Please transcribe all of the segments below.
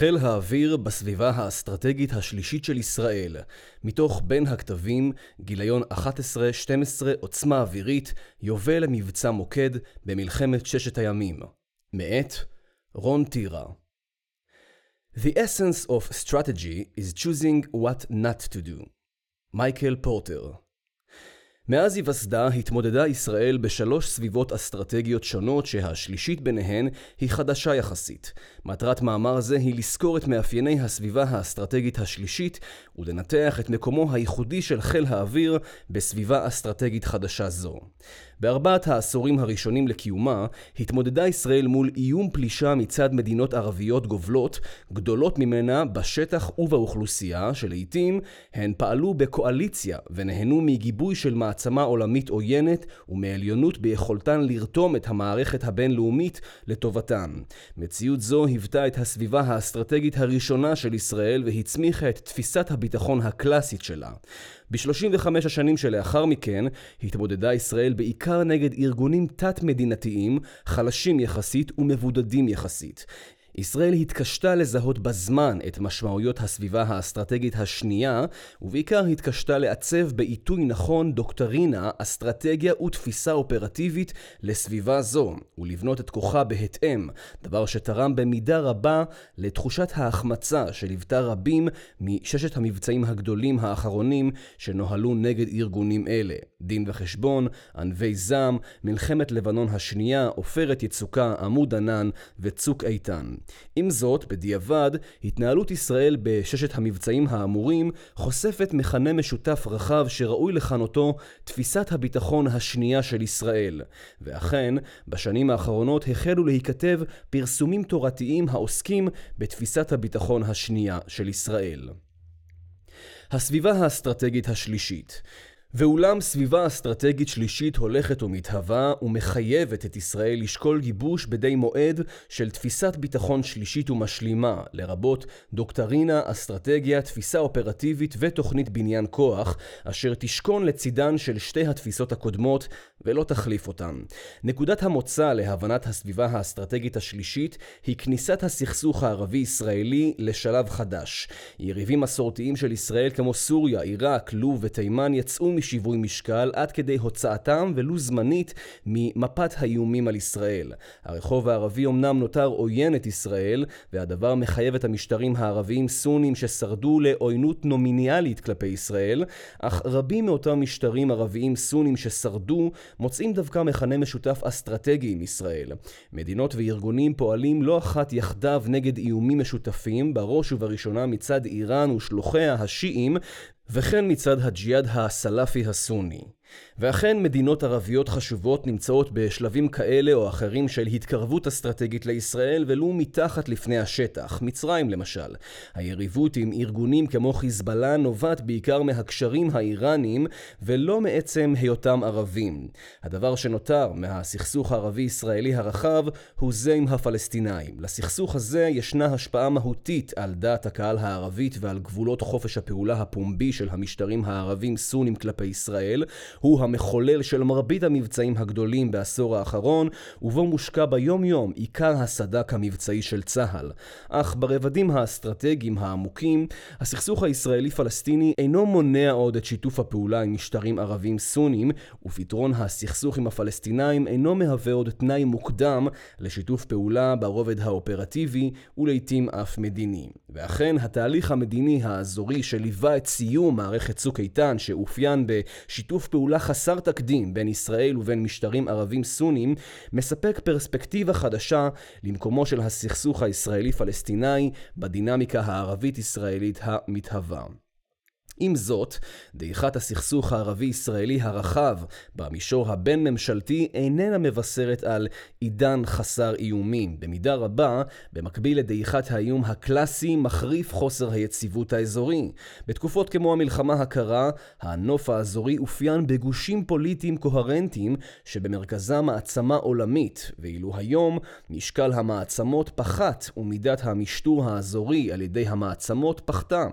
חיל האוויר בסביבה האסטרטגית השלישית של ישראל, מתוך בין הכתבים, גיליון 11-12 עוצמה אווירית, יובל למבצע מוקד במלחמת ששת הימים. מאת רון טירה. The essence of strategy is choosing what not to do. מייקל פורטר מאז היווסדה התמודדה ישראל בשלוש סביבות אסטרטגיות שונות שהשלישית ביניהן היא חדשה יחסית. מטרת מאמר זה היא לזכור את מאפייני הסביבה האסטרטגית השלישית ולנתח את מקומו הייחודי של חיל האוויר בסביבה אסטרטגית חדשה זו. בארבעת העשורים הראשונים לקיומה, התמודדה ישראל מול איום פלישה מצד מדינות ערביות גובלות, גדולות ממנה בשטח ובאוכלוסייה, שלעיתים הן פעלו בקואליציה ונהנו מגיבוי של מעצמה עולמית עוינת ומעליונות ביכולתן לרתום את המערכת הבינלאומית לטובתן. מציאות זו היוותה את הסביבה האסטרטגית הראשונה של ישראל והצמיחה את תפיסת הביטחון הקלאסית שלה. ב-35 השנים שלאחר מכן התמודדה ישראל בעיקר נגד ארגונים תת-מדינתיים, חלשים יחסית ומבודדים יחסית. ישראל התקשתה לזהות בזמן את משמעויות הסביבה האסטרטגית השנייה, ובעיקר התקשתה לעצב בעיתוי נכון דוקטרינה, אסטרטגיה ותפיסה אופרטיבית לסביבה זו, ולבנות את כוחה בהתאם, דבר שתרם במידה רבה לתחושת ההחמצה שליוותה רבים מששת המבצעים הגדולים האחרונים שנוהלו נגד ארגונים אלה. דין וחשבון, ענבי זעם, מלחמת לבנון השנייה, עופרת יצוקה, עמוד ענן וצוק איתן. עם זאת, בדיעבד, התנהלות ישראל בששת המבצעים האמורים חושפת מכנה משותף רחב שראוי לכנותו תפיסת הביטחון השנייה של ישראל. ואכן, בשנים האחרונות החלו להיכתב פרסומים תורתיים העוסקים בתפיסת הביטחון השנייה של ישראל. הסביבה האסטרטגית השלישית ואולם סביבה אסטרטגית שלישית הולכת ומתהווה ומחייבת את ישראל לשקול גיבוש בדי מועד של תפיסת ביטחון שלישית ומשלימה, לרבות דוקטרינה, אסטרטגיה, תפיסה אופרטיבית ותוכנית בניין כוח, אשר תשכון לצידן של שתי התפיסות הקודמות ולא תחליף אותן. נקודת המוצא להבנת הסביבה האסטרטגית השלישית היא כניסת הסכסוך הערבי-ישראלי לשלב חדש. יריבים מסורתיים של ישראל כמו סוריה, עיראק, לוב ותימן יצאו משיווי משקל עד כדי הוצאתם, ולו זמנית, ממפת האיומים על ישראל. הרחוב הערבי אמנם נותר עוין את ישראל, והדבר מחייב את המשטרים הערביים סונים ששרדו לעוינות נומיניאלית כלפי ישראל, אך רבים מאותם משטרים ערביים סונים ששרדו, מוצאים דווקא מכנה משותף אסטרטגי עם ישראל. מדינות וארגונים פועלים לא אחת יחדיו נגד איומים משותפים, בראש ובראשונה מצד איראן ושלוחיה השיעים, וכן מצד הג'יהאד הסלאפי הסוני. ואכן מדינות ערביות חשובות נמצאות בשלבים כאלה או אחרים של התקרבות אסטרטגית לישראל ולו מתחת לפני השטח, מצרים למשל. היריבות עם ארגונים כמו חיזבאללה נובעת בעיקר מהקשרים האיראניים ולא מעצם היותם ערבים. הדבר שנותר מהסכסוך הערבי-ישראלי הרחב הוא זה עם הפלסטינאים. לסכסוך הזה ישנה השפעה מהותית על דעת הקהל הערבית ועל גבולות חופש הפעולה הפומבי של המשטרים הערבים סונים כלפי ישראל, הוא המחולל של מרבית המבצעים הגדולים בעשור האחרון, ובו מושקע ביום יום עיקר הסד"כ המבצעי של צה"ל. אך ברבדים האסטרטגיים העמוקים, הסכסוך הישראלי-פלסטיני אינו מונע עוד את שיתוף הפעולה עם משטרים ערבים סונים, ופתרון הסכסוך עם הפלסטינאים אינו מהווה עוד תנאי מוקדם לשיתוף פעולה ברובד האופרטיבי, ולעיתים אף מדיני. ואכן, התהליך המדיני האזורי שליווה את סיום מערכת צוק איתן, שאופיין בשיתוף פעולה פעולה חסר תקדים בין ישראל ובין משטרים ערבים סונים, מספק פרספקטיבה חדשה למקומו של הסכסוך הישראלי-פלסטיני בדינמיקה הערבית-ישראלית המתהווה. עם זאת, דעיכת הסכסוך הערבי-ישראלי הרחב במישור הבין-ממשלתי איננה מבשרת על עידן חסר איומים. במידה רבה, במקביל לדעיכת האיום הקלאסי, מחריף חוסר היציבות האזורי. בתקופות כמו המלחמה הקרה, הנוף האזורי אופיין בגושים פוליטיים קוהרנטיים שבמרכזם מעצמה עולמית, ואילו היום משקל המעצמות פחת ומידת המשטור האזורי על ידי המעצמות פחתה.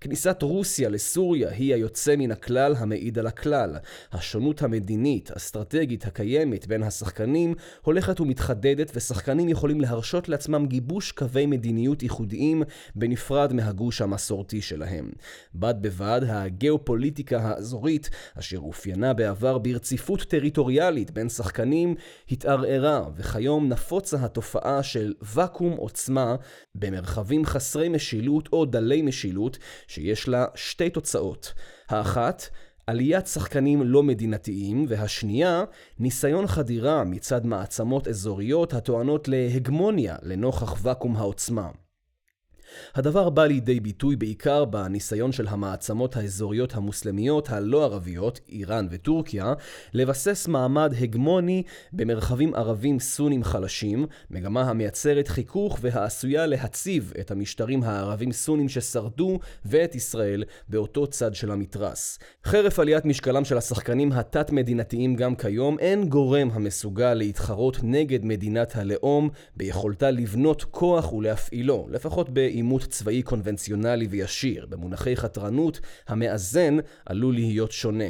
כניסת רוסיה לס... סוריה היא היוצא מן הכלל המעיד על הכלל. השונות המדינית, אסטרטגית, הקיימת בין השחקנים הולכת ומתחדדת ושחקנים יכולים להרשות לעצמם גיבוש קווי מדיניות ייחודיים בנפרד מהגוש המסורתי שלהם. בד בבד, הגיאופוליטיקה האזורית, אשר אופיינה בעבר ברציפות טריטוריאלית בין שחקנים, התערערה, וכיום נפוצה התופעה של ואקום עוצמה במרחבים חסרי משילות או דלי משילות, שיש לה שתי תוצאות. האחת, עליית שחקנים לא מדינתיים, והשנייה, ניסיון חדירה מצד מעצמות אזוריות הטוענות להגמוניה לנוכח ואקום העוצמה. הדבר בא לידי ביטוי בעיקר בניסיון של המעצמות האזוריות המוסלמיות הלא ערביות, איראן וטורקיה, לבסס מעמד הגמוני במרחבים ערבים סונים חלשים, מגמה המייצרת חיכוך והעשויה להציב את המשטרים הערבים סונים ששרדו ואת ישראל באותו צד של המתרס. חרף עליית משקלם של השחקנים התת-מדינתיים גם כיום, אין גורם המסוגל להתחרות נגד מדינת הלאום ביכולתה לבנות כוח ולהפעילו, לפחות באימון עימות צבאי קונבנציונלי וישיר, במונחי חתרנות, המאזן עלול להיות שונה.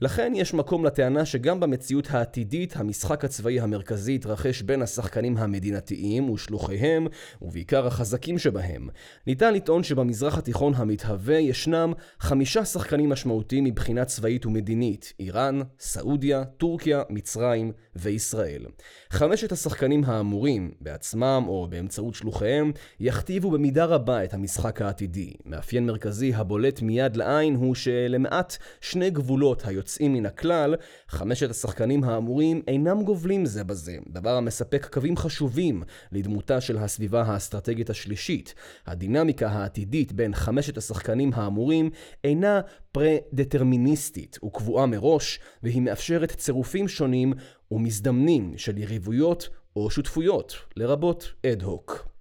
לכן יש מקום לטענה שגם במציאות העתידית, המשחק הצבאי המרכזי יתרחש בין השחקנים המדינתיים ושלוחיהם, ובעיקר החזקים שבהם. ניתן לטעון שבמזרח התיכון המתהווה ישנם חמישה שחקנים משמעותיים מבחינה צבאית ומדינית, איראן, סעודיה, טורקיה, מצרים וישראל. חמשת השחקנים האמורים, בעצמם או באמצעות שלוחיהם, יכתיבו במידה רבה את המשחק העתידי. מאפיין מרכזי הבולט מיד לעין הוא שלמעט שני גבולות היוצאים מן הכלל, חמשת השחקנים האמורים אינם גובלים זה בזה, דבר המספק קווים חשובים לדמותה של הסביבה האסטרטגית השלישית. הדינמיקה העתידית בין חמשת השחקנים האמורים אינה פרה-דטרמיניסטית וקבועה מראש, והיא מאפשרת צירופים שונים ומזדמנים של יריבויות או שותפויות, לרבות אד-הוק.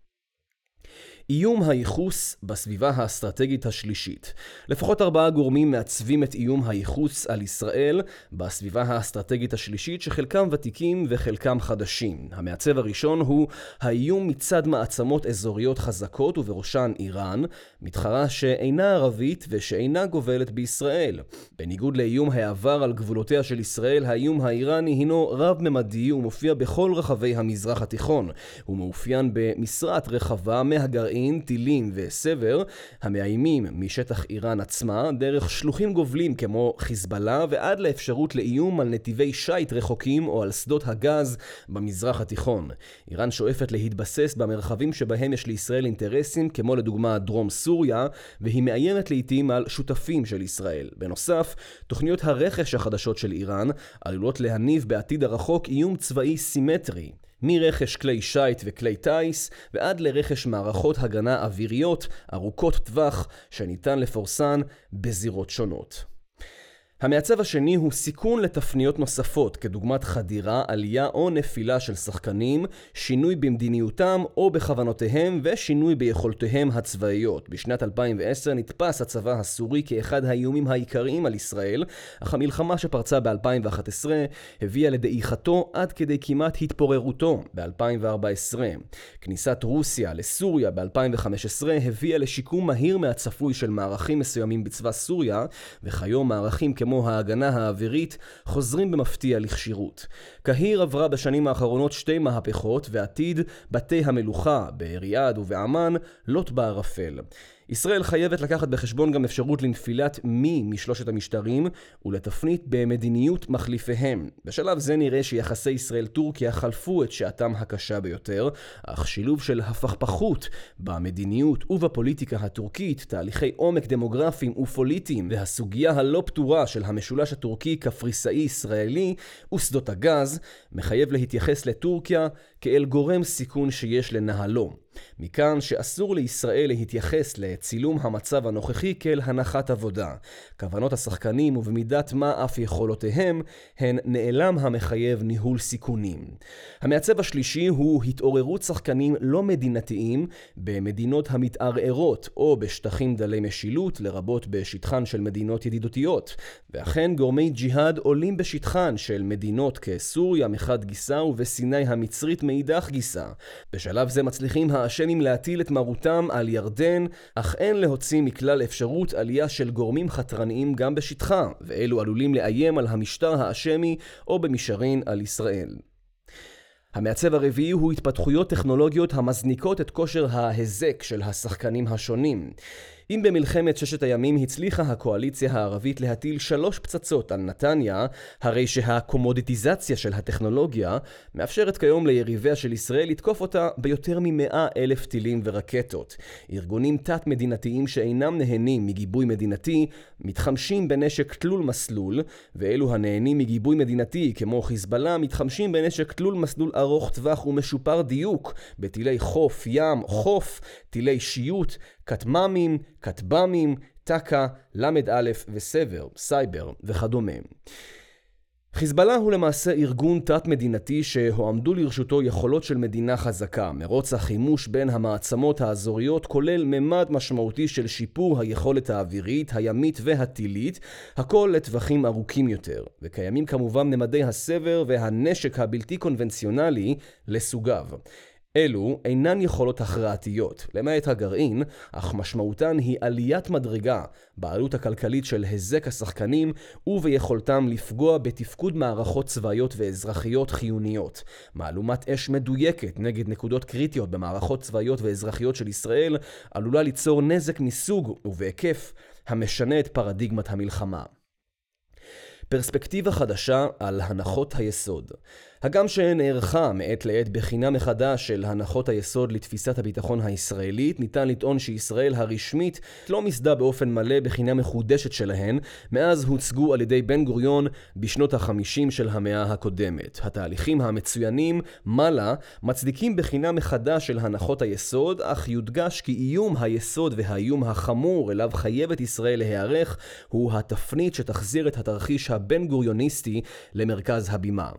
איום הייחוס בסביבה האסטרטגית השלישית. לפחות ארבעה גורמים מעצבים את איום הייחוס על ישראל בסביבה האסטרטגית השלישית שחלקם ותיקים וחלקם חדשים. המעצב הראשון הוא האיום מצד מעצמות אזוריות חזקות ובראשן איראן, מתחרה שאינה ערבית ושאינה גובלת בישראל. בניגוד לאיום העבר על גבולותיה של ישראל, האיום האיראני הינו רב-ממדי ומופיע בכל רחבי המזרח התיכון. הוא מאופיין במשרעת רחבה מהגרעין גרעין, טילים וסבר, המאיימים משטח איראן עצמה, דרך שלוחים גובלים כמו חיזבאללה, ועד לאפשרות לאיום על נתיבי שיט רחוקים או על שדות הגז במזרח התיכון. איראן שואפת להתבסס במרחבים שבהם יש לישראל אינטרסים, כמו לדוגמה דרום סוריה, והיא מאיימת לעיתים על שותפים של ישראל. בנוסף, תוכניות הרכש החדשות של איראן עלולות להניב בעתיד הרחוק איום צבאי סימטרי. מרכש כלי שיט וכלי טיס ועד לרכש מערכות הגנה אוויריות ארוכות טווח שניתן לפורסן בזירות שונות. המעצב השני הוא סיכון לתפניות נוספות, כדוגמת חדירה, עלייה או נפילה של שחקנים, שינוי במדיניותם או בכוונותיהם ושינוי ביכולותיהם הצבאיות. בשנת 2010 נתפס הצבא הסורי כאחד האיומים העיקריים על ישראל, אך המלחמה שפרצה ב-2011 הביאה לדעיכתו עד כדי כמעט התפוררותו ב-2014. כניסת רוסיה לסוריה ב-2015 הביאה לשיקום מהיר מהצפוי של מערכים מסוימים בצבא סוריה, וכיום מערכים כמו כמו ההגנה האווירית, חוזרים במפתיע לכשירות. קהיר עברה בשנים האחרונות שתי מהפכות, ועתיד בתי המלוכה בריאד ובעמאן לוט בערפל. ישראל חייבת לקחת בחשבון גם אפשרות לנפילת מי משלושת המשטרים ולתפנית במדיניות מחליפיהם. בשלב זה נראה שיחסי ישראל-טורקיה חלפו את שעתם הקשה ביותר, אך שילוב של הפכפכות במדיניות ובפוליטיקה הטורקית, תהליכי עומק דמוגרפיים ופוליטיים והסוגיה הלא פתורה של המשולש הטורקי-קפריסאי-ישראלי ושדות הגז, מחייב להתייחס לטורקיה כאל גורם סיכון שיש לנהלו. מכאן שאסור לישראל להתייחס לצילום המצב הנוכחי כאל הנחת עבודה. כוונות השחקנים ובמידת מה אף יכולותיהם הן נעלם המחייב ניהול סיכונים. המעצב השלישי הוא התעוררות שחקנים לא מדינתיים במדינות המתערערות או בשטחים דלי משילות, לרבות בשטחן של מדינות ידידותיות. ואכן גורמי ג'יהאד עולים בשטחן של מדינות כסוריה מחד גיסה ובסיני המצרית מאידך גיסה. בשלב זה מצליחים האשמים להטיל את מרותם על ירדן, אך אין להוציא מכלל אפשרות עלייה של גורמים חתרניים גם בשטחה, ואלו עלולים לאיים על המשטר האשמי או במישרין על ישראל. המעצב הרביעי הוא התפתחויות טכנולוגיות המזניקות את כושר ההיזק של השחקנים השונים. אם במלחמת ששת הימים הצליחה הקואליציה הערבית להטיל שלוש פצצות על נתניה, הרי שהקומודיטיזציה של הטכנולוגיה מאפשרת כיום ליריביה של ישראל לתקוף אותה ביותר ממאה אלף טילים ורקטות. ארגונים תת-מדינתיים שאינם נהנים מגיבוי מדינתי, מתחמשים בנשק תלול מסלול, ואלו הנהנים מגיבוי מדינתי, כמו חיזבאללה, מתחמשים בנשק תלול מסלול ארוך טווח ומשופר דיוק, בטילי חוף, ים, חוף, טילי שיוט, כטמ"מים, כטב"מים, טק"א, ל"א וסבר, סייבר וכדומה. חיזבאללה הוא למעשה ארגון תת-מדינתי שהועמדו לרשותו יכולות של מדינה חזקה. מרוץ החימוש בין המעצמות האזוריות כולל ממד משמעותי של שיפור היכולת האווירית, הימית והטילית, הכל לטווחים ארוכים יותר. וקיימים כמובן ממדי הסבר והנשק הבלתי קונבנציונלי לסוגיו. אלו אינן יכולות הכרעתיות, למעט הגרעין, אך משמעותן היא עליית מדרגה בעלות הכלכלית של היזק השחקנים וביכולתם לפגוע בתפקוד מערכות צבאיות ואזרחיות חיוניות. מהלומת אש מדויקת נגד נקודות קריטיות במערכות צבאיות ואזרחיות של ישראל עלולה ליצור נזק מסוג ובהיקף המשנה את פרדיגמת המלחמה. פרספקטיבה חדשה על הנחות היסוד. הגם שנערכה מעת לעת בחינה מחדש של הנחות היסוד לתפיסת הביטחון הישראלית, ניתן לטעון שישראל הרשמית לא מיסדה באופן מלא בחינה מחודשת שלהן, מאז הוצגו על ידי בן גוריון בשנות החמישים של המאה הקודמת. התהליכים המצוינים, מעלה, מצדיקים בחינה מחדש של הנחות היסוד, אך יודגש כי איום היסוד והאיום החמור אליו חייבת ישראל להיערך, הוא התפנית שתחזיר את התרחיש הבן גוריוניסטי למרכז הבימה.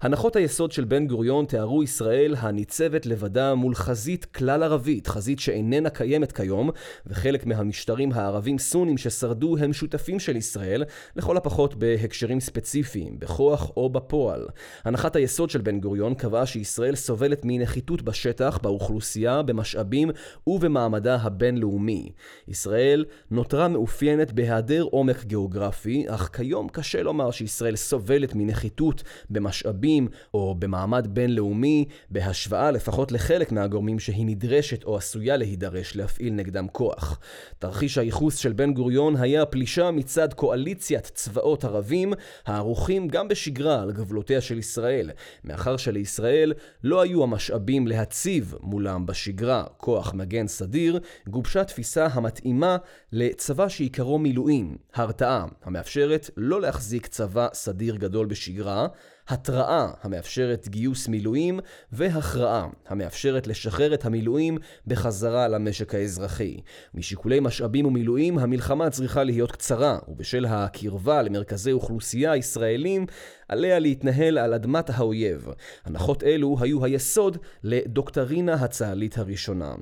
הנחות היסוד של בן גוריון תיארו ישראל הניצבת לבדה מול חזית כלל ערבית, חזית שאיננה קיימת כיום, וחלק מהמשטרים הערבים סונים ששרדו הם שותפים של ישראל, לכל הפחות בהקשרים ספציפיים, בכוח או בפועל. הנחת היסוד של בן גוריון קבעה שישראל סובלת מנחיתות בשטח, באוכלוסייה, במשאבים ובמעמדה הבינלאומי. ישראל נותרה מאופיינת בהיעדר עומק גיאוגרפי, אך כיום קשה לומר שישראל סובלת מנחיתות במשאבים רבים או במעמד בינלאומי, בהשוואה לפחות לחלק מהגורמים שהיא נדרשת או עשויה להידרש להפעיל נגדם כוח. תרחיש הייחוס של בן גוריון היה פלישה מצד קואליציית צבאות ערבים, הערוכים גם בשגרה על גבולותיה של ישראל, מאחר שלישראל לא היו המשאבים להציב מולם בשגרה כוח מגן סדיר, גובשה תפיסה המתאימה לצבא שעיקרו מילואים, הרתעה, המאפשרת לא להחזיק צבא סדיר גדול בשגרה, התראה המאפשרת גיוס מילואים, והכרעה המאפשרת לשחרר את המילואים בחזרה למשק האזרחי. משיקולי משאבים ומילואים, המלחמה צריכה להיות קצרה, ובשל הקרבה למרכזי אוכלוסייה ישראלים, עליה להתנהל על אדמת האויב. הנחות אלו היו היסוד לדוקטרינה הצה"לית הראשונה.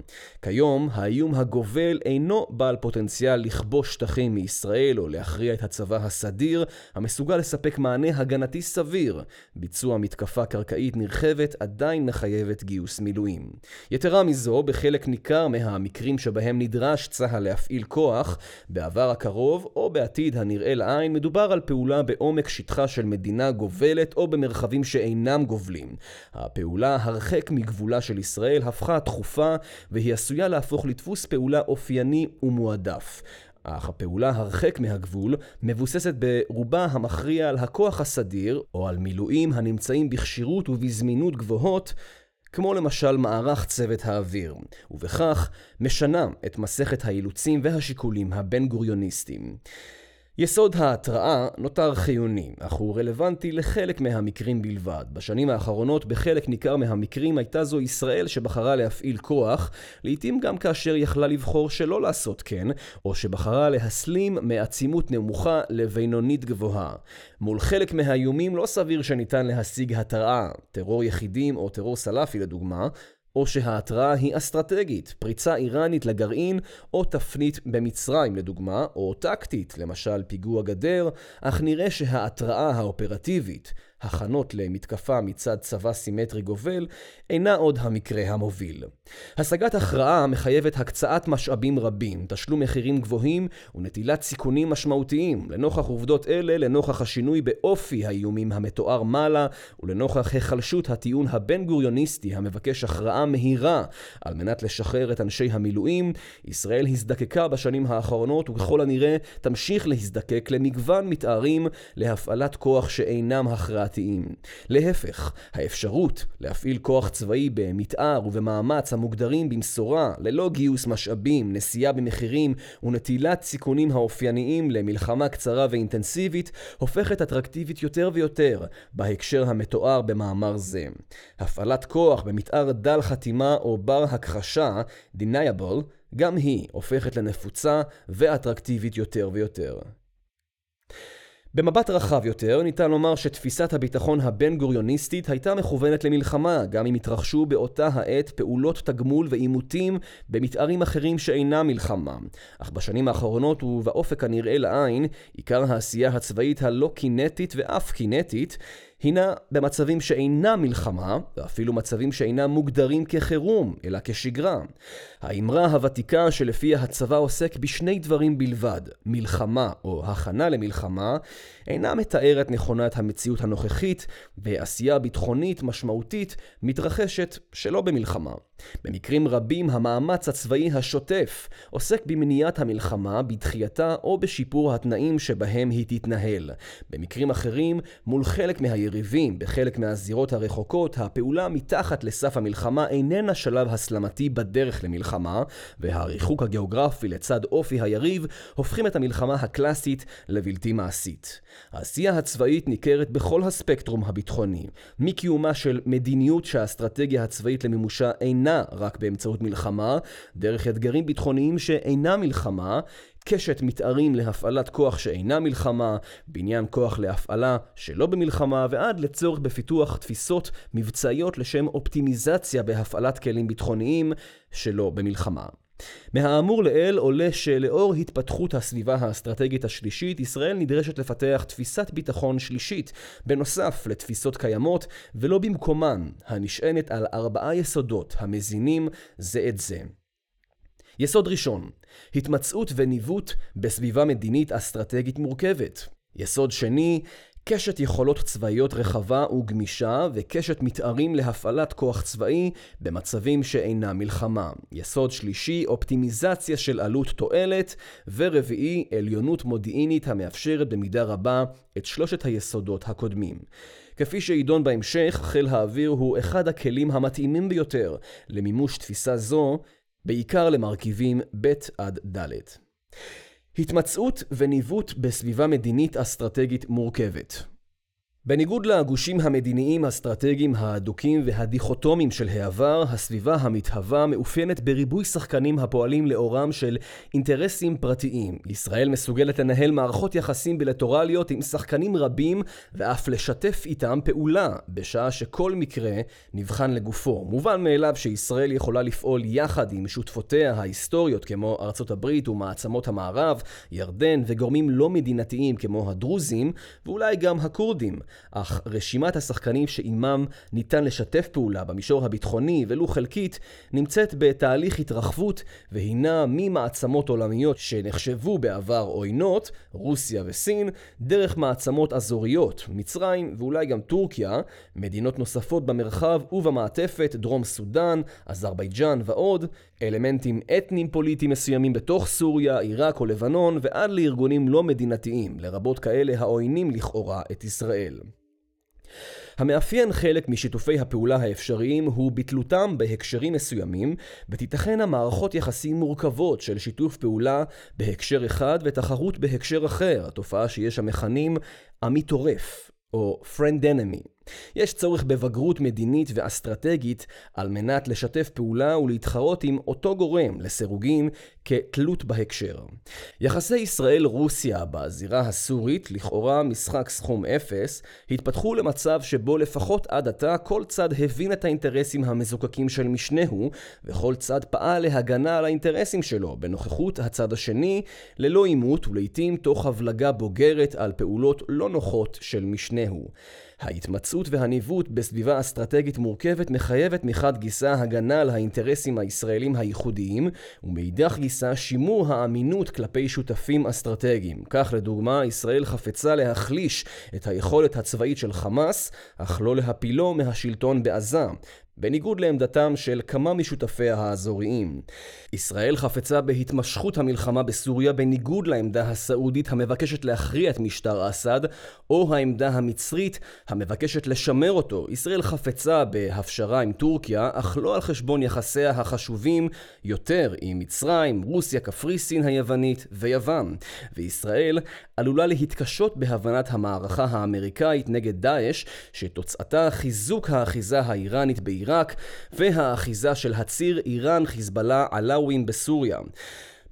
כיום, האיום הגובל אינו בעל פוטנציאל לכבוש שטחים מישראל או להכריע את הצבא הסדיר, המסוגל לספק מענה הגנתי סביר. ביצוע מתקפה קרקעית נרחבת עדיין מחייבת גיוס מילואים. יתרה מזו, בחלק ניכר מהמקרים שבהם נדרש צה"ל להפעיל כוח, בעבר הקרוב או בעתיד הנראה לעין, מדובר על פעולה בעומק שטחה של מדינה גובלת או במרחבים שאינם גובלים. הפעולה הרחק מגבולה של ישראל הפכה תכופה והיא עשויה להפוך לדפוס פעולה אופייני ומועדף. אך הפעולה הרחק מהגבול מבוססת ברובה המכריע על הכוח הסדיר, או על מילואים הנמצאים בכשירות ובזמינות גבוהות, כמו למשל מערך צוות האוויר, ובכך משנה את מסכת האילוצים והשיקולים הבין גוריוניסטיים. יסוד ההתראה נותר חיוני, אך הוא רלוונטי לחלק מהמקרים בלבד. בשנים האחרונות בחלק ניכר מהמקרים הייתה זו ישראל שבחרה להפעיל כוח, לעתים גם כאשר יכלה לבחור שלא לעשות כן, או שבחרה להסלים מעצימות נמוכה לבינונית גבוהה. מול חלק מהאיומים לא סביר שניתן להשיג התראה, טרור יחידים או טרור סלאפי לדוגמה, או שההתראה היא אסטרטגית, פריצה איראנית לגרעין, או תפנית במצרים לדוגמה, או טקטית, למשל פיגוע גדר, אך נראה שההתראה האופרטיבית, הכנות למתקפה מצד צבא סימטרי גובל, אינה עוד המקרה המוביל. השגת הכרעה מחייבת הקצאת משאבים רבים, תשלום מחירים גבוהים ונטילת סיכונים משמעותיים. לנוכח עובדות אלה, לנוכח השינוי באופי האיומים המתואר מעלה, ולנוכח היחלשות הטיעון הבין-גוריוניסטי המבקש הכרעה מהירה על מנת לשחרר את אנשי המילואים, ישראל הזדקקה בשנים האחרונות וככל הנראה תמשיך להזדקק למגוון מתארים להפעלת כוח שאינם הכרעתיים. להפך, האפשרות להפעיל כוח צבאי במתאר ובמאמץ המוגדרים במשורה, ללא גיוס משאבים, נסיעה במחירים ונטילת סיכונים האופייניים למלחמה קצרה ואינטנסיבית, הופכת אטרקטיבית יותר ויותר בהקשר המתואר במאמר זה. הפעלת כוח במתאר דל חתימה או בר הכחשה, deniable, גם היא הופכת לנפוצה ואטרקטיבית יותר ויותר. במבט רחב יותר, ניתן לומר שתפיסת הביטחון הבין-גוריוניסטית הייתה מכוונת למלחמה, גם אם התרחשו באותה העת פעולות תגמול ועימותים במתארים אחרים שאינם מלחמה. אך בשנים האחרונות ובאופק הנראה לעין, עיקר העשייה הצבאית הלא קינטית ואף קינטית הינה במצבים שאינם מלחמה, ואפילו מצבים שאינם מוגדרים כחירום, אלא כשגרה. האמרה הוותיקה שלפיה הצבא עוסק בשני דברים בלבד, מלחמה או הכנה למלחמה, אינה מתארת נכונה את המציאות הנוכחית, ועשייה ביטחונית משמעותית מתרחשת שלא במלחמה. במקרים רבים המאמץ הצבאי השוטף עוסק במניעת המלחמה, בדחייתה או בשיפור התנאים שבהם היא תתנהל. במקרים אחרים, מול חלק מהיריבים בחלק מהזירות הרחוקות, הפעולה מתחת לסף המלחמה איננה שלב הסלמתי בדרך למלחמה, והריחוק הגיאוגרפי לצד אופי היריב הופכים את המלחמה הקלאסית לבלתי מעשית. העשייה הצבאית ניכרת בכל הספקטרום הביטחוני, מקיומה של מדיניות שהאסטרטגיה הצבאית למימושה אינה רק באמצעות מלחמה, דרך אתגרים ביטחוניים שאינה מלחמה, קשת מתארים להפעלת כוח שאינה מלחמה, בניין כוח להפעלה שלא במלחמה, ועד לצורך בפיתוח תפיסות מבצעיות לשם אופטימיזציה בהפעלת כלים ביטחוניים שלא במלחמה. מהאמור לעיל עולה שלאור התפתחות הסביבה האסטרטגית השלישית, ישראל נדרשת לפתח תפיסת ביטחון שלישית, בנוסף לתפיסות קיימות, ולא במקומן, הנשענת על ארבעה יסודות המזינים זה את זה. יסוד ראשון, התמצאות וניווט בסביבה מדינית אסטרטגית מורכבת. יסוד שני, קשת יכולות צבאיות רחבה וגמישה וקשת מתארים להפעלת כוח צבאי במצבים שאינם מלחמה. יסוד שלישי, אופטימיזציה של עלות תועלת, ורביעי, עליונות מודיעינית המאפשרת במידה רבה את שלושת היסודות הקודמים. כפי שידון בהמשך, חיל האוויר הוא אחד הכלים המתאימים ביותר למימוש תפיסה זו, בעיקר למרכיבים ב' עד ד'. התמצאות וניווט בסביבה מדינית אסטרטגית מורכבת. בניגוד לגושים המדיניים האסטרטגיים ההדוקים והדיכוטומיים של העבר, הסביבה המתהווה מאופיינת בריבוי שחקנים הפועלים לאורם של אינטרסים פרטיים. ישראל מסוגלת לנהל מערכות יחסים בילטורליות עם שחקנים רבים ואף לשתף איתם פעולה, בשעה שכל מקרה נבחן לגופו. מובן מאליו שישראל יכולה לפעול יחד עם שותפותיה ההיסטוריות כמו ארצות הברית ומעצמות המערב, ירדן וגורמים לא מדינתיים כמו הדרוזים, ואולי גם הכורדים. אך רשימת השחקנים שעימם ניתן לשתף פעולה במישור הביטחוני, ולו חלקית, נמצאת בתהליך התרחבות, והינה ממעצמות עולמיות שנחשבו בעבר עוינות, רוסיה וסין, דרך מעצמות אזוריות, מצרים ואולי גם טורקיה, מדינות נוספות במרחב ובמעטפת, דרום סודאן, אזרבייג'אן ועוד, אלמנטים אתניים פוליטיים מסוימים בתוך סוריה, עיראק או לבנון, ועד לארגונים לא מדינתיים, לרבות כאלה העוינים לכאורה את ישראל. המאפיין חלק משיתופי הפעולה האפשריים הוא בתלותם בהקשרים מסוימים, ותיתכנה מערכות יחסים מורכבות של שיתוף פעולה בהקשר אחד ותחרות בהקשר אחר, התופעה שיש המכנים עמית טורף, או friend enemy. יש צורך בבגרות מדינית ואסטרטגית על מנת לשתף פעולה ולהתחרות עם אותו גורם לסירוגין כתלות בהקשר. יחסי ישראל-רוסיה בזירה הסורית, לכאורה משחק סכום אפס, התפתחו למצב שבו לפחות עד עתה כל צד הבין את האינטרסים המזוקקים של משנהו, וכל צד פעל להגנה על האינטרסים שלו בנוכחות הצד השני, ללא עימות ולעיתים תוך הבלגה בוגרת על פעולות לא נוחות של משנהו. ההתמצאות והניווט בסביבה אסטרטגית מורכבת מחייבת מחד גיסא הגנה על האינטרסים הישראלים הייחודיים, ומאידך גיסא שימור האמינות כלפי שותפים אסטרטגיים. כך לדוגמה, ישראל חפצה להחליש את היכולת הצבאית של חמאס, אך לא להפילו מהשלטון בעזה. בניגוד לעמדתם של כמה משותפיה האזוריים. ישראל חפצה בהתמשכות המלחמה בסוריה בניגוד לעמדה הסעודית המבקשת להכריע את משטר אסד, או העמדה המצרית המבקשת לשמר אותו. ישראל חפצה בהפשרה עם טורקיה, אך לא על חשבון יחסיה החשובים יותר עם מצרים, רוסיה, קפריסין היוונית ויוון. וישראל עלולה להתקשות בהבנת המערכה האמריקאית נגד דאעש, שתוצאתה חיזוק האחיזה האיראנית באיראן. בעיראק והאחיזה של הציר איראן-חיזבאללה עלאווים בסוריה.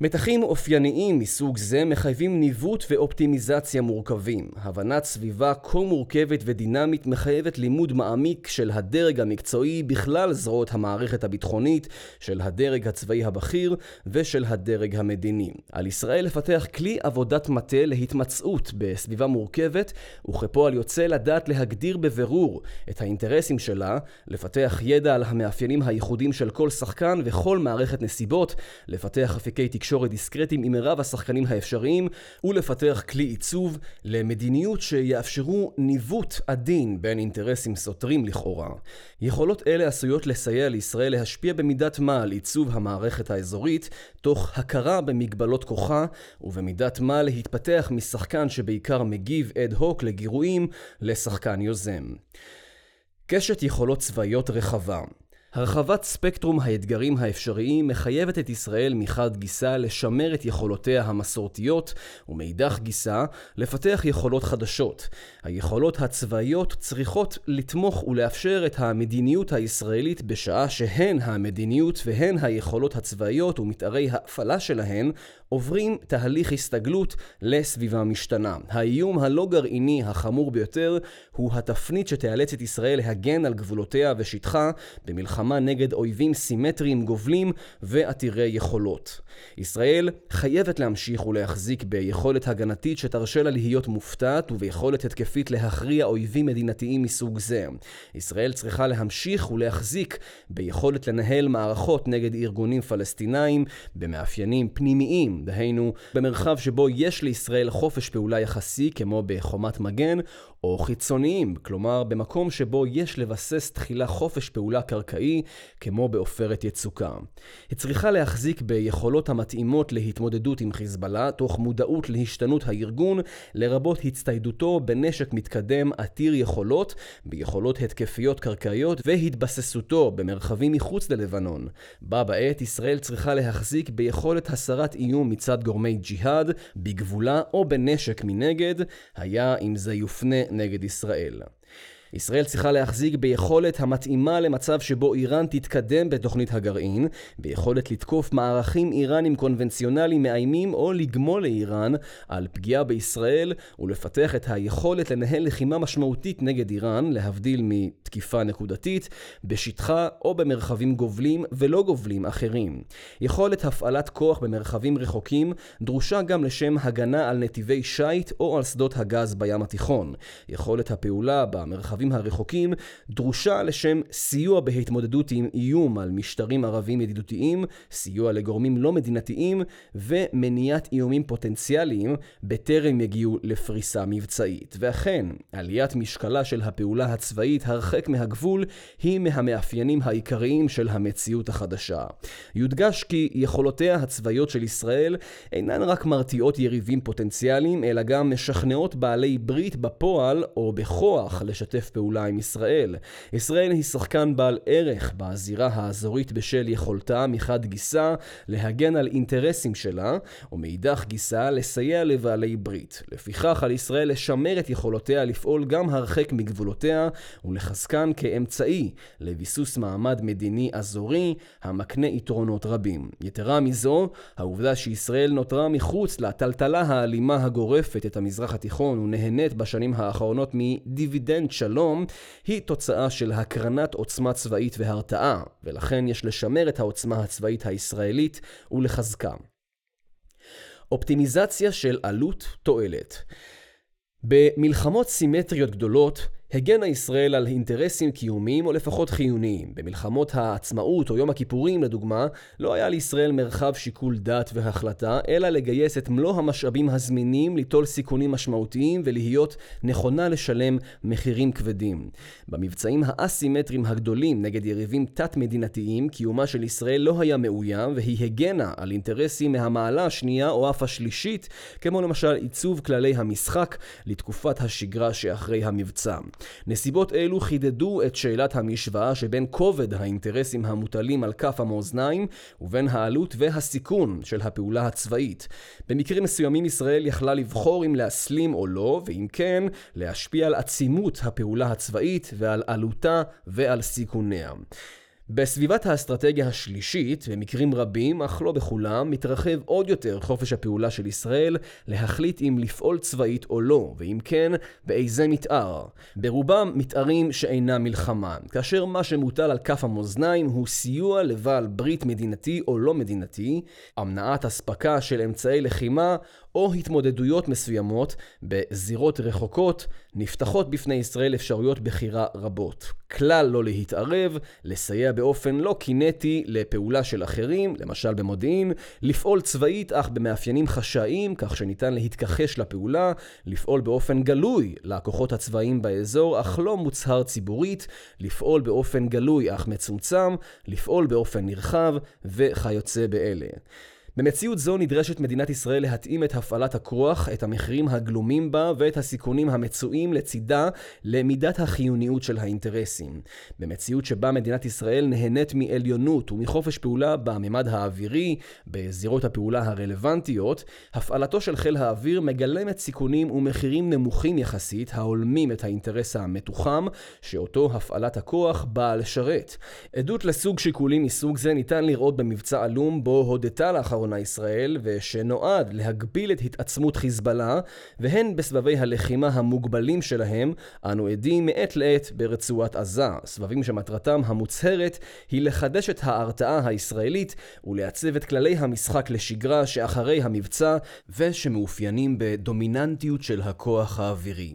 מתחים אופייניים מסוג זה מחייבים ניווט ואופטימיזציה מורכבים. הבנת סביבה כה מורכבת ודינמית מחייבת לימוד מעמיק של הדרג המקצועי בכלל זרועות המערכת הביטחונית, של הדרג הצבאי הבכיר ושל הדרג המדיני. על ישראל לפתח כלי עבודת מטה להתמצאות בסביבה מורכבת, וכפועל יוצא לדעת להגדיר בבירור את האינטרסים שלה, לפתח ידע על המאפיינים הייחודיים של כל שחקן וכל מערכת נסיבות, לפתח אפיקי תקשורת תקשורת דיסקרטיים עם מירב השחקנים האפשריים ולפתח כלי עיצוב למדיניות שיאפשרו ניווט עדין בין אינטרסים סותרים לכאורה. יכולות אלה עשויות לסייע לישראל להשפיע במידת מה על עיצוב המערכת האזורית, תוך הכרה במגבלות כוחה, ובמידת מה להתפתח משחקן שבעיקר מגיב אד הוק לגירויים, לשחקן יוזם. קשת יכולות צבאיות רחבה הרחבת ספקטרום האתגרים האפשריים מחייבת את ישראל מחד גיסא לשמר את יכולותיה המסורתיות, ומאידך גיסא לפתח יכולות חדשות. היכולות הצבאיות צריכות לתמוך ולאפשר את המדיניות הישראלית בשעה שהן המדיניות והן היכולות הצבאיות ומתארי ההפעלה שלהן עוברים תהליך הסתגלות לסביבה משתנה. האיום הלא גרעיני החמור ביותר הוא התפנית שתיאלץ את ישראל להגן על גבולותיה ושטחה במלחמה נגד אויבים סימטריים גובלים ועתירי יכולות. ישראל חייבת להמשיך ולהחזיק ביכולת הגנתית שתרשה לה להיות מופתעת וביכולת התקפית להכריע אויבים מדינתיים מסוג זה. ישראל צריכה להמשיך ולהחזיק ביכולת לנהל מערכות נגד ארגונים פלסטינאים במאפיינים פנימיים דהיינו במרחב שבו יש לישראל חופש פעולה יחסי כמו בחומת מגן, או חיצוניים, כלומר במקום שבו יש לבסס תחילה חופש פעולה קרקעי, כמו בעופרת יצוקה. היא צריכה להחזיק ביכולות המתאימות להתמודדות עם חיזבאללה, תוך מודעות להשתנות הארגון, לרבות הצטיידותו בנשק מתקדם עתיר יכולות, ביכולות התקפיות קרקעיות, והתבססותו במרחבים מחוץ ללבנון. בה בעת ישראל צריכה להחזיק ביכולת הסרת איום מצד גורמי ג'יהאד, בגבולה או בנשק מנגד, היה אם זה יופנה נגד ישראל. ישראל צריכה להחזיק ביכולת המתאימה למצב שבו איראן תתקדם בתוכנית הגרעין, ביכולת לתקוף מערכים איראנים קונבנציונליים מאיימים או לגמול לאיראן על פגיעה בישראל ולפתח את היכולת לנהל לחימה משמעותית נגד איראן, להבדיל מתקיפה נקודתית, בשטחה או במרחבים גובלים ולא גובלים אחרים. יכולת הפעלת כוח במרחבים רחוקים דרושה גם לשם הגנה על נתיבי שיט או על שדות הגז בים התיכון. יכולת הפעולה במרחבים המרחבים הרחוקים דרושה לשם סיוע בהתמודדות עם איום על משטרים ערבים ידידותיים, סיוע לגורמים לא מדינתיים ומניעת איומים פוטנציאליים בטרם יגיעו לפריסה מבצעית. ואכן, עליית משקלה של הפעולה הצבאית הרחק מהגבול היא מהמאפיינים העיקריים של המציאות החדשה. יודגש כי יכולותיה הצבאיות של ישראל אינן רק מרתיעות יריבים פוטנציאליים, אלא גם משכנעות בעלי ברית בפועל או בכוח לשתף פעולה עם ישראל. ישראל היא שחקן בעל ערך בזירה האזורית בשל יכולתה מחד גיסה להגן על אינטרסים שלה, ומאידך גיסה לסייע לבעלי ברית. לפיכך על ישראל לשמר את יכולותיה לפעול גם הרחק מגבולותיה, ולחזקן כאמצעי לביסוס מעמד מדיני אזורי המקנה יתרונות רבים. יתרה מזו, העובדה שישראל נותרה מחוץ לטלטלה האלימה הגורפת את המזרח התיכון ונהנית בשנים האחרונות מדיבידנד שלום שלום היא תוצאה של הקרנת עוצמה צבאית והרתעה, ולכן יש לשמר את העוצמה הצבאית הישראלית ולחזקה. אופטימיזציה של עלות תועלת במלחמות סימטריות גדולות הגנה ישראל על אינטרסים קיומיים או לפחות חיוניים. במלחמות העצמאות או יום הכיפורים לדוגמה, לא היה לישראל מרחב שיקול דעת והחלטה, אלא לגייס את מלוא המשאבים הזמינים, ליטול סיכונים משמעותיים ולהיות נכונה לשלם מחירים כבדים. במבצעים האסימטריים הגדולים נגד יריבים תת-מדינתיים, קיומה של ישראל לא היה מאוים והיא הגנה על אינטרסים מהמעלה השנייה או אף השלישית, כמו למשל עיצוב כללי המשחק לתקופת השגרה שאחרי המבצע. נסיבות אלו חידדו את שאלת המשוואה שבין כובד האינטרסים המוטלים על כף המאזניים ובין העלות והסיכון של הפעולה הצבאית. במקרים מסוימים ישראל יכלה לבחור אם להסלים או לא, ואם כן, להשפיע על עצימות הפעולה הצבאית ועל עלותה ועל סיכוניה. בסביבת האסטרטגיה השלישית, במקרים רבים, אך לא בכולם, מתרחב עוד יותר חופש הפעולה של ישראל להחליט אם לפעול צבאית או לא, ואם כן, באיזה מתאר. ברובם מתארים שאינם מלחמה, כאשר מה שמוטל על כף המאזניים הוא סיוע לבעל ברית מדינתי או לא מדינתי, המנעת אספקה של אמצעי לחימה או התמודדויות מסוימות בזירות רחוקות, נפתחות בפני ישראל אפשרויות בחירה רבות. כלל לא להתערב, לסייע באופן לא קינטי לפעולה של אחרים, למשל במודיעין, לפעול צבאית אך במאפיינים חשאיים, כך שניתן להתכחש לפעולה, לפעול באופן גלוי לכוחות הצבאיים באזור, אך לא מוצהר ציבורית, לפעול באופן גלוי אך מצומצם, לפעול באופן נרחב, וכיוצא באלה. במציאות זו נדרשת מדינת ישראל להתאים את הפעלת הכוח, את המחירים הגלומים בה ואת הסיכונים המצויים לצידה למידת החיוניות של האינטרסים. במציאות שבה מדינת ישראל נהנית מעליונות ומחופש פעולה בממד האווירי, בזירות הפעולה הרלוונטיות, הפעלתו של חיל האוויר מגלמת סיכונים ומחירים נמוכים יחסית ההולמים את האינטרס המתוחם, שאותו הפעלת הכוח באה לשרת. עדות לסוג שיקולים מסוג זה ניתן לראות במבצע עלום בו הודתה לאחר לאחרונה ישראל, ושנועד להגביל את התעצמות חיזבאללה, והן בסבבי הלחימה המוגבלים שלהם, אנו עדים מעת לעת ברצועת עזה, סבבים שמטרתם המוצהרת היא לחדש את ההרתעה הישראלית ולעצב את כללי המשחק לשגרה שאחרי המבצע, ושמאופיינים בדומיננטיות של הכוח האווירי.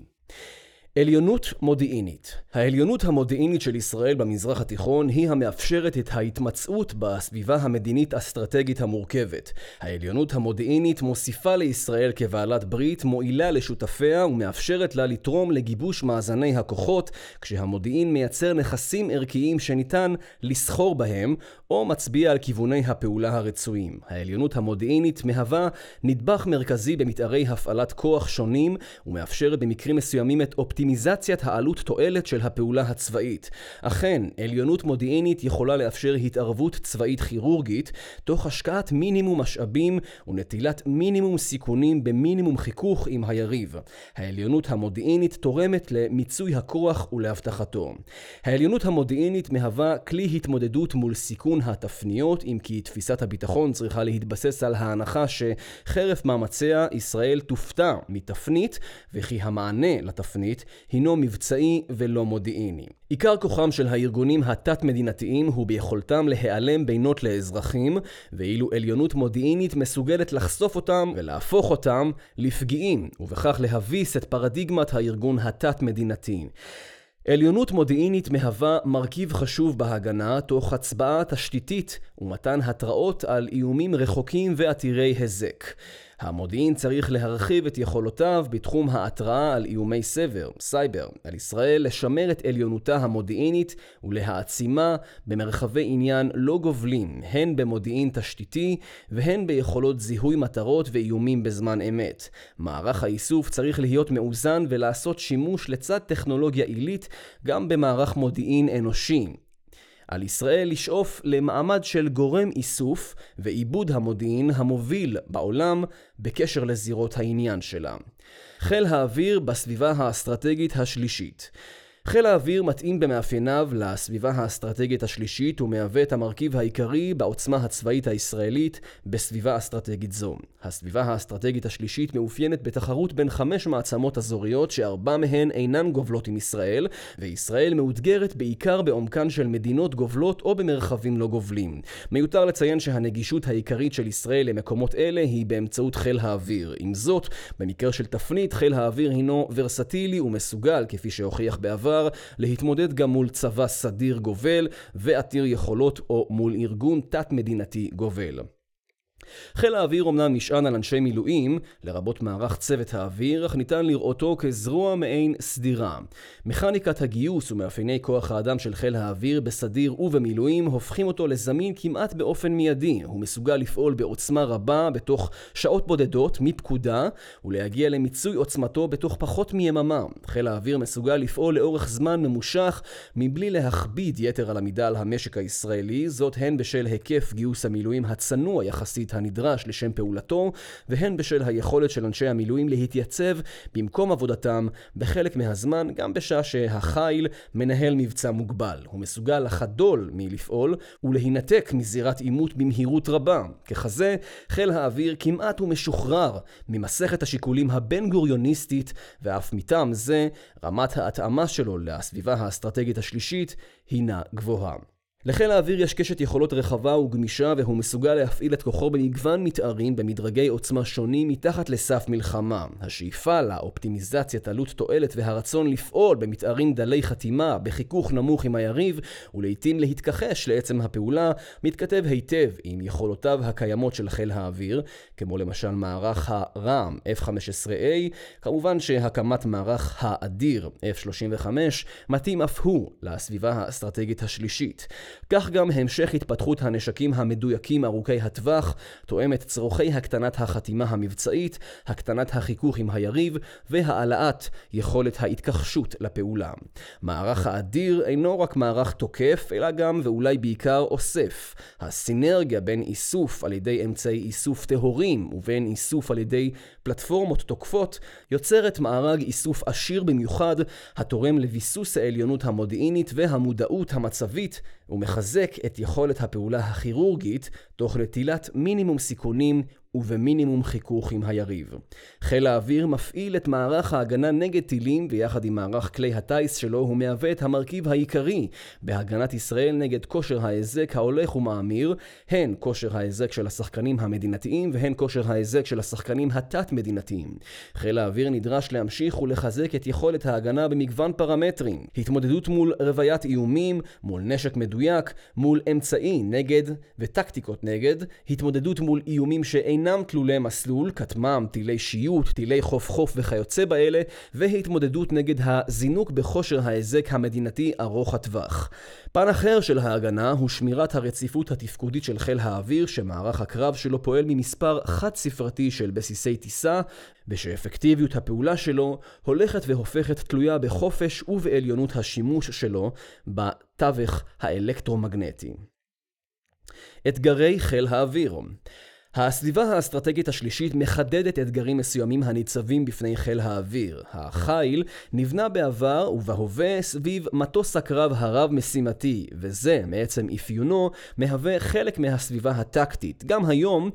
עליונות מודיעינית העליונות המודיעינית של ישראל במזרח התיכון היא המאפשרת את ההתמצאות בסביבה המדינית-אסטרטגית המורכבת. העליונות המודיעינית מוסיפה לישראל כבעלת ברית, מועילה לשותפיה ומאפשרת לה לתרום לגיבוש מאזני הכוחות, כשהמודיעין מייצר נכסים ערכיים שניתן לסחור בהם, או מצביע על כיווני הפעולה הרצויים. העליונות המודיעינית מהווה נדבך מרכזי במתארי הפעלת כוח שונים, ומאפשרת במקרים מסוימים את אופטימיזציה אופטימיזציית העלות תועלת של הפעולה הצבאית. אכן, עליונות מודיעינית יכולה לאפשר התערבות צבאית כירורגית, תוך השקעת מינימום משאבים ונטילת מינימום סיכונים במינימום חיכוך עם היריב. העליונות המודיעינית תורמת למיצוי הכוח ולהבטחתו. העליונות המודיעינית מהווה כלי התמודדות מול סיכון התפניות, אם כי תפיסת הביטחון צריכה להתבסס על ההנחה שחרף מאמציה ישראל תופתע מתפנית, וכי המענה לתפנית הינו מבצעי ולא מודיעיני. עיקר כוחם של הארגונים התת-מדינתיים הוא ביכולתם להיעלם בינות לאזרחים, ואילו עליונות מודיעינית מסוגלת לחשוף אותם ולהפוך אותם לפגיעים, ובכך להביס את פרדיגמת הארגון התת-מדינתי. עליונות מודיעינית מהווה מרכיב חשוב בהגנה תוך הצבעה תשתיתית ומתן התראות על איומים רחוקים ועתירי היזק. המודיעין צריך להרחיב את יכולותיו בתחום ההתראה על איומי סבר, סייבר, על ישראל לשמר את עליונותה המודיעינית ולהעצימה במרחבי עניין לא גובלים, הן במודיעין תשתיתי והן ביכולות זיהוי מטרות ואיומים בזמן אמת. מערך האיסוף צריך להיות מאוזן ולעשות שימוש לצד טכנולוגיה עילית גם במערך מודיעין אנושי. על ישראל לשאוף למעמד של גורם איסוף ועיבוד המודיעין המוביל בעולם בקשר לזירות העניין שלה. חיל האוויר בסביבה האסטרטגית השלישית חיל האוויר מתאים במאפייניו לסביבה האסטרטגית השלישית ומהווה את המרכיב העיקרי בעוצמה הצבאית הישראלית בסביבה אסטרטגית זו. הסביבה האסטרטגית השלישית מאופיינת בתחרות בין חמש מעצמות אזוריות שארבע מהן אינן גובלות עם ישראל, וישראל מאותגרת בעיקר בעומקן של מדינות גובלות או במרחבים לא גובלים. מיותר לציין שהנגישות העיקרית של ישראל למקומות אלה היא באמצעות חיל האוויר. עם זאת, במקרה של תפנית, חיל האוויר הינו ורסטילי ומסוגל, כפי שהוכיח בעבר, להתמודד גם מול צבא סדיר גובל ועתיר יכולות או מול ארגון תת-מדינתי גובל. חיל האוויר אמנם נשען על אנשי מילואים, לרבות מערך צוות האוויר, אך ניתן לראותו כזרוע מעין סדירה. מכניקת הגיוס ומאפייני כוח האדם של חיל האוויר בסדיר ובמילואים הופכים אותו לזמין כמעט באופן מיידי. הוא מסוגל לפעול בעוצמה רבה בתוך שעות בודדות מפקודה, ולהגיע למיצוי עוצמתו בתוך פחות מיממה. חיל האוויר מסוגל לפעול לאורך זמן ממושך, מבלי להכביד יתר על המידה על המשק הישראלי, זאת הן בשל היקף גיוס המילואים הצנוע יחסית הנדרש לשם פעולתו, והן בשל היכולת של אנשי המילואים להתייצב במקום עבודתם בחלק מהזמן, גם בשעה שהחיל מנהל מבצע מוגבל. הוא מסוגל לחדול מלפעול ולהינתק מזירת עימות במהירות רבה. ככזה, חיל האוויר כמעט ומשוחרר ממסכת השיקולים הבין-גוריוניסטית, ואף מטעם זה, רמת ההתאמה שלו לסביבה האסטרטגית השלישית הינה גבוהה. לחיל האוויר יש קשת יכולות רחבה וגמישה והוא מסוגל להפעיל את כוחו במגוון מתארים במדרגי עוצמה שונים מתחת לסף מלחמה. השאיפה לאופטימיזציית עלות תועלת והרצון לפעול במתארים דלי חתימה בחיכוך נמוך עם היריב ולעיתים להתכחש לעצם הפעולה מתכתב היטב עם יכולותיו הקיימות של חיל האוויר כמו למשל מערך הרע"מ F-15A כמובן שהקמת מערך האדיר F-35 מתאים אף הוא לסביבה האסטרטגית השלישית. כך גם המשך התפתחות הנשקים המדויקים ארוכי הטווח, תואם את צורכי הקטנת החתימה המבצעית, הקטנת החיכוך עם היריב, והעלאת יכולת ההתכחשות לפעולה. מערך האדיר אינו רק מערך תוקף, אלא גם ואולי בעיקר אוסף. הסינרגיה בין איסוף על ידי אמצעי איסוף טהורים ובין איסוף על ידי פלטפורמות תוקפות, יוצרת מארג איסוף עשיר במיוחד, התורם לביסוס העליונות המודיעינית והמודעות המצבית ומחזק את יכולת הפעולה הכירורגית תוך נטילת מינימום סיכונים ובמינימום חיכוך עם היריב. חיל האוויר מפעיל את מערך ההגנה נגד טילים ויחד עם מערך כלי הטיס שלו הוא מהווה את המרכיב העיקרי בהגנת ישראל נגד כושר ההיזק ההולך ומאמיר, הן כושר ההיזק של השחקנים המדינתיים והן כושר ההיזק של השחקנים התת-מדינתיים. חיל האוויר נדרש להמשיך ולחזק את יכולת ההגנה במגוון פרמטרים, התמודדות מול רוויית איומים, מול נשק מדויק, מול אמצעי נגד וטקטיקות נגד, התמודדות מול איומים שאינם אינם תלולי מסלול, כטמ"ם, טילי שיוט, טילי חוף חוף וכיוצא באלה, והתמודדות נגד הזינוק בכושר ההיזק המדינתי ארוך הטווח. פן אחר של ההגנה הוא שמירת הרציפות התפקודית של חיל האוויר, שמערך הקרב שלו פועל ממספר חד-ספרתי של בסיסי טיסה, ושאפקטיביות הפעולה שלו הולכת והופכת תלויה בחופש ובעליונות השימוש שלו בתווך האלקטרומגנטי. אתגרי חיל האוויר הסביבה האסטרטגית השלישית מחדדת אתגרים מסוימים הניצבים בפני חיל האוויר. החיל נבנה בעבר ובהווה סביב מטוס הקרב הרב-משימתי, וזה, מעצם אפיונו, מהווה חלק מהסביבה הטקטית. גם היום,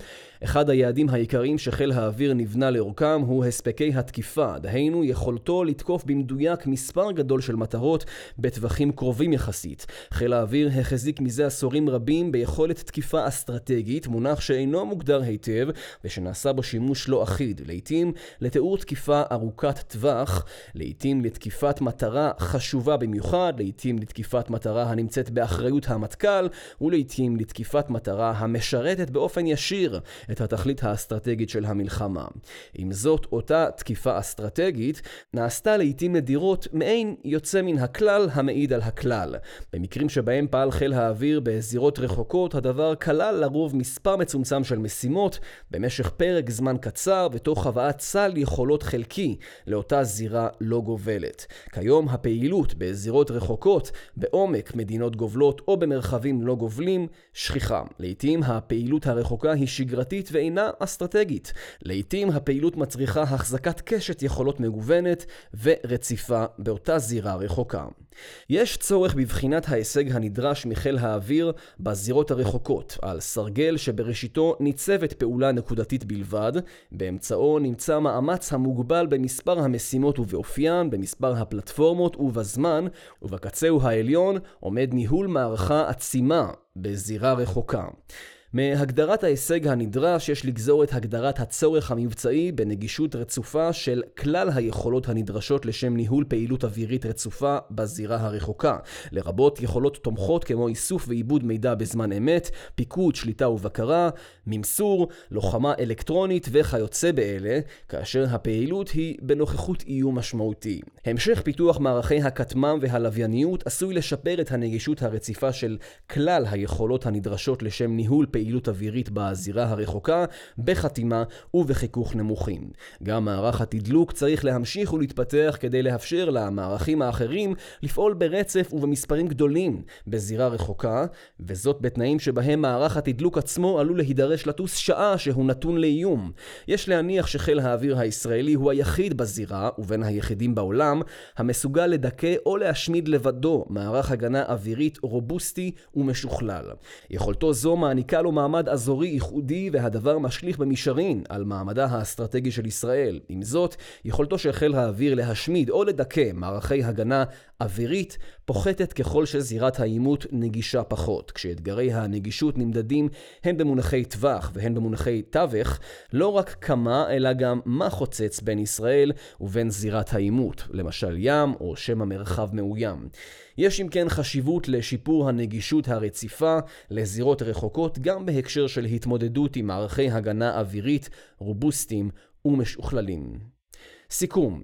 אחד היעדים העיקריים שחיל האוויר נבנה לאורכם הוא הספקי התקיפה, דהיינו יכולתו לתקוף במדויק מספר גדול של מטרות בטווחים קרובים יחסית. חיל האוויר החזיק מזה עשורים רבים ביכולת תקיפה אסטרטגית, מונח שאינו מוגדר מוגדר היטב ושנעשה בו שימוש לא אחיד, לעתים לתיאור תקיפה ארוכת טווח, לעתים לתקיפת מטרה חשובה במיוחד, לעתים לתקיפת מטרה הנמצאת באחריות המטכ"ל, ולעתים לתקיפת מטרה המשרתת באופן ישיר את התכלית האסטרטגית של המלחמה. עם זאת, אותה תקיפה אסטרטגית נעשתה לעתים נדירות מעין יוצא מן הכלל המעיד על הכלל. במקרים שבהם פעל חיל האוויר בזירות רחוקות, הדבר כלל לרוב מספר מצומצם של משימות במשך פרק זמן קצר ותוך הבאת סל יכולות חלקי לאותה זירה לא גובלת. כיום הפעילות בזירות רחוקות, בעומק מדינות גובלות או במרחבים לא גובלים, שכיחה. לעתים הפעילות הרחוקה היא שגרתית ואינה אסטרטגית. לעתים הפעילות מצריכה החזקת קשת יכולות מגוונת ורציפה באותה זירה רחוקה. יש צורך בבחינת ההישג הנדרש מחיל האוויר בזירות הרחוקות, על סרגל שבראשיתו ניצבת פעולה נקודתית בלבד, באמצעו נמצא מאמץ המוגבל במספר המשימות ובאופיין, במספר הפלטפורמות ובזמן, ובקצהו העליון עומד ניהול מערכה עצימה בזירה רחוקה. מהגדרת ההישג הנדרש יש לגזור את הגדרת הצורך המבצעי בנגישות רצופה של כלל היכולות הנדרשות לשם ניהול פעילות אווירית רצופה בזירה הרחוקה, לרבות יכולות תומכות כמו איסוף ועיבוד מידע בזמן אמת, פיקוד, שליטה ובקרה, ממסור, לוחמה אלקטרונית וכיוצא באלה, כאשר הפעילות היא בנוכחות איום משמעותי. המשך פיתוח מערכי הכטמ"ם והלווייניות עשוי לשפר את הנגישות הרציפה של כלל היכולות הנדרשות לשם ניהול פעילות פעילות אווירית בזירה הרחוקה, בחתימה ובחיכוך נמוכים. גם מערך התדלוק צריך להמשיך ולהתפתח כדי לאפשר למערכים האחרים לפעול ברצף ובמספרים גדולים בזירה רחוקה, וזאת בתנאים שבהם מערך התדלוק עצמו עלול להידרש לטוס שעה שהוא נתון לאיום. יש להניח שחיל האוויר הישראלי הוא היחיד בזירה, ובין היחידים בעולם, המסוגל לדכא או להשמיד לבדו מערך הגנה אווירית רובוסטי ומשוכלל. יכולתו זו מעניקה לו מעמד אזורי ייחודי והדבר משליך במישרין על מעמדה האסטרטגי של ישראל. עם זאת, יכולתו של חיל האוויר להשמיד או לדכא מערכי הגנה אווירית פוחתת ככל שזירת העימות נגישה פחות. כשאתגרי הנגישות נמדדים הן במונחי טווח והן במונחי תווך, לא רק כמה אלא גם מה חוצץ בין ישראל ובין זירת העימות, למשל ים או שמא מרחב מאוים. יש אם כן חשיבות לשיפור הנגישות הרציפה לזירות רחוקות גם בהקשר של התמודדות עם מערכי הגנה אווירית רובוסטיים ומשוכללים. סיכום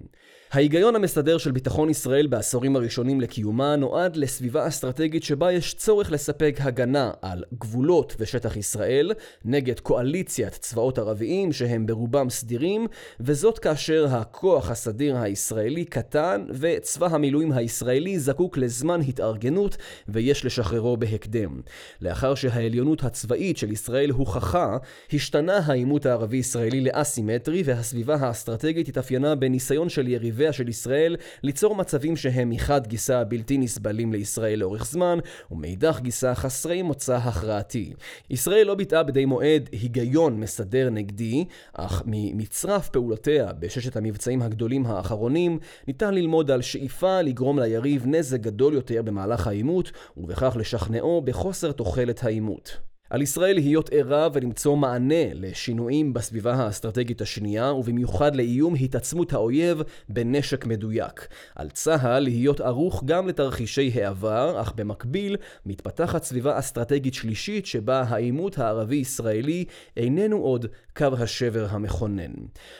ההיגיון המסדר של ביטחון ישראל בעשורים הראשונים לקיומה נועד לסביבה אסטרטגית שבה יש צורך לספק הגנה על גבולות ושטח ישראל נגד קואליציית צבאות ערביים שהם ברובם סדירים, וזאת כאשר הכוח הסדיר הישראלי קטן וצבא המילואים הישראלי זקוק לזמן התארגנות ויש לשחררו בהקדם. לאחר שהעליונות הצבאית של ישראל הוכחה, השתנה העימות הערבי-ישראלי לאסימטרי והסביבה האסטרטגית התאפיינה בניסיון של יריבי אויביה של ישראל ליצור מצבים שהם מחד גיסה בלתי נסבלים לישראל לאורך זמן, ומאידך גיסה חסרי מוצא הכרעתי. ישראל לא ביטאה בדי מועד היגיון מסדר נגדי, אך ממצרף פעולותיה בששת המבצעים הגדולים האחרונים, ניתן ללמוד על שאיפה לגרום ליריב נזק גדול יותר במהלך העימות, ובכך לשכנעו בחוסר תוחלת העימות. על ישראל להיות ערה ולמצוא מענה לשינויים בסביבה האסטרטגית השנייה, ובמיוחד לאיום התעצמות האויב בנשק מדויק. על צה"ל להיות ערוך גם לתרחישי העבר, אך במקביל מתפתחת סביבה אסטרטגית שלישית שבה העימות הערבי-ישראלי איננו עוד קו השבר המכונן.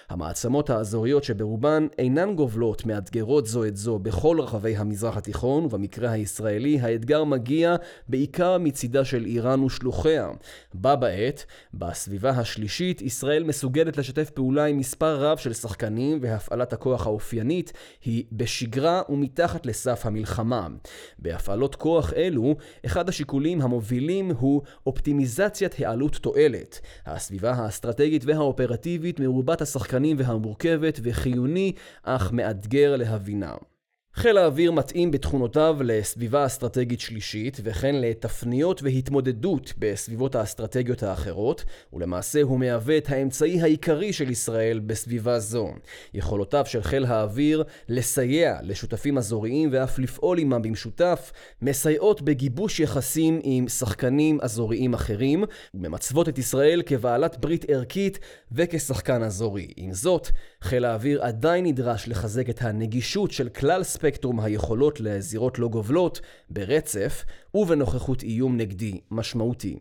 המעצמות האזוריות שברובן אינן גובלות מאתגרות זו את זו בכל רחבי המזרח התיכון, ובמקרה הישראלי האתגר מגיע בעיקר מצידה של איראן ושלוחיה. קובע. בה בעת, בסביבה השלישית, ישראל מסוגלת לשתף פעולה עם מספר רב של שחקנים והפעלת הכוח האופיינית היא בשגרה ומתחת לסף המלחמה. בהפעלות כוח אלו, אחד השיקולים המובילים הוא אופטימיזציית העלות תועלת. הסביבה האסטרטגית והאופרטיבית מרובת השחקנים והמורכבת וחיוני אך מאתגר להבינה. חיל האוויר מתאים בתכונותיו לסביבה אסטרטגית שלישית, וכן לתפניות והתמודדות בסביבות האסטרטגיות האחרות, ולמעשה הוא מהווה את האמצעי העיקרי של ישראל בסביבה זו. יכולותיו של חיל האוויר לסייע לשותפים אזוריים ואף לפעול עמם במשותף, מסייעות בגיבוש יחסים עם שחקנים אזוריים אחרים, וממצוות את ישראל כבעלת ברית ערכית וכשחקן אזורי. עם זאת, חיל האוויר עדיין נדרש לחזק את הנגישות של כלל ספקטרום היכולות לזירות לא גובלות, ברצף ובנוכחות איום נגדי משמעותי.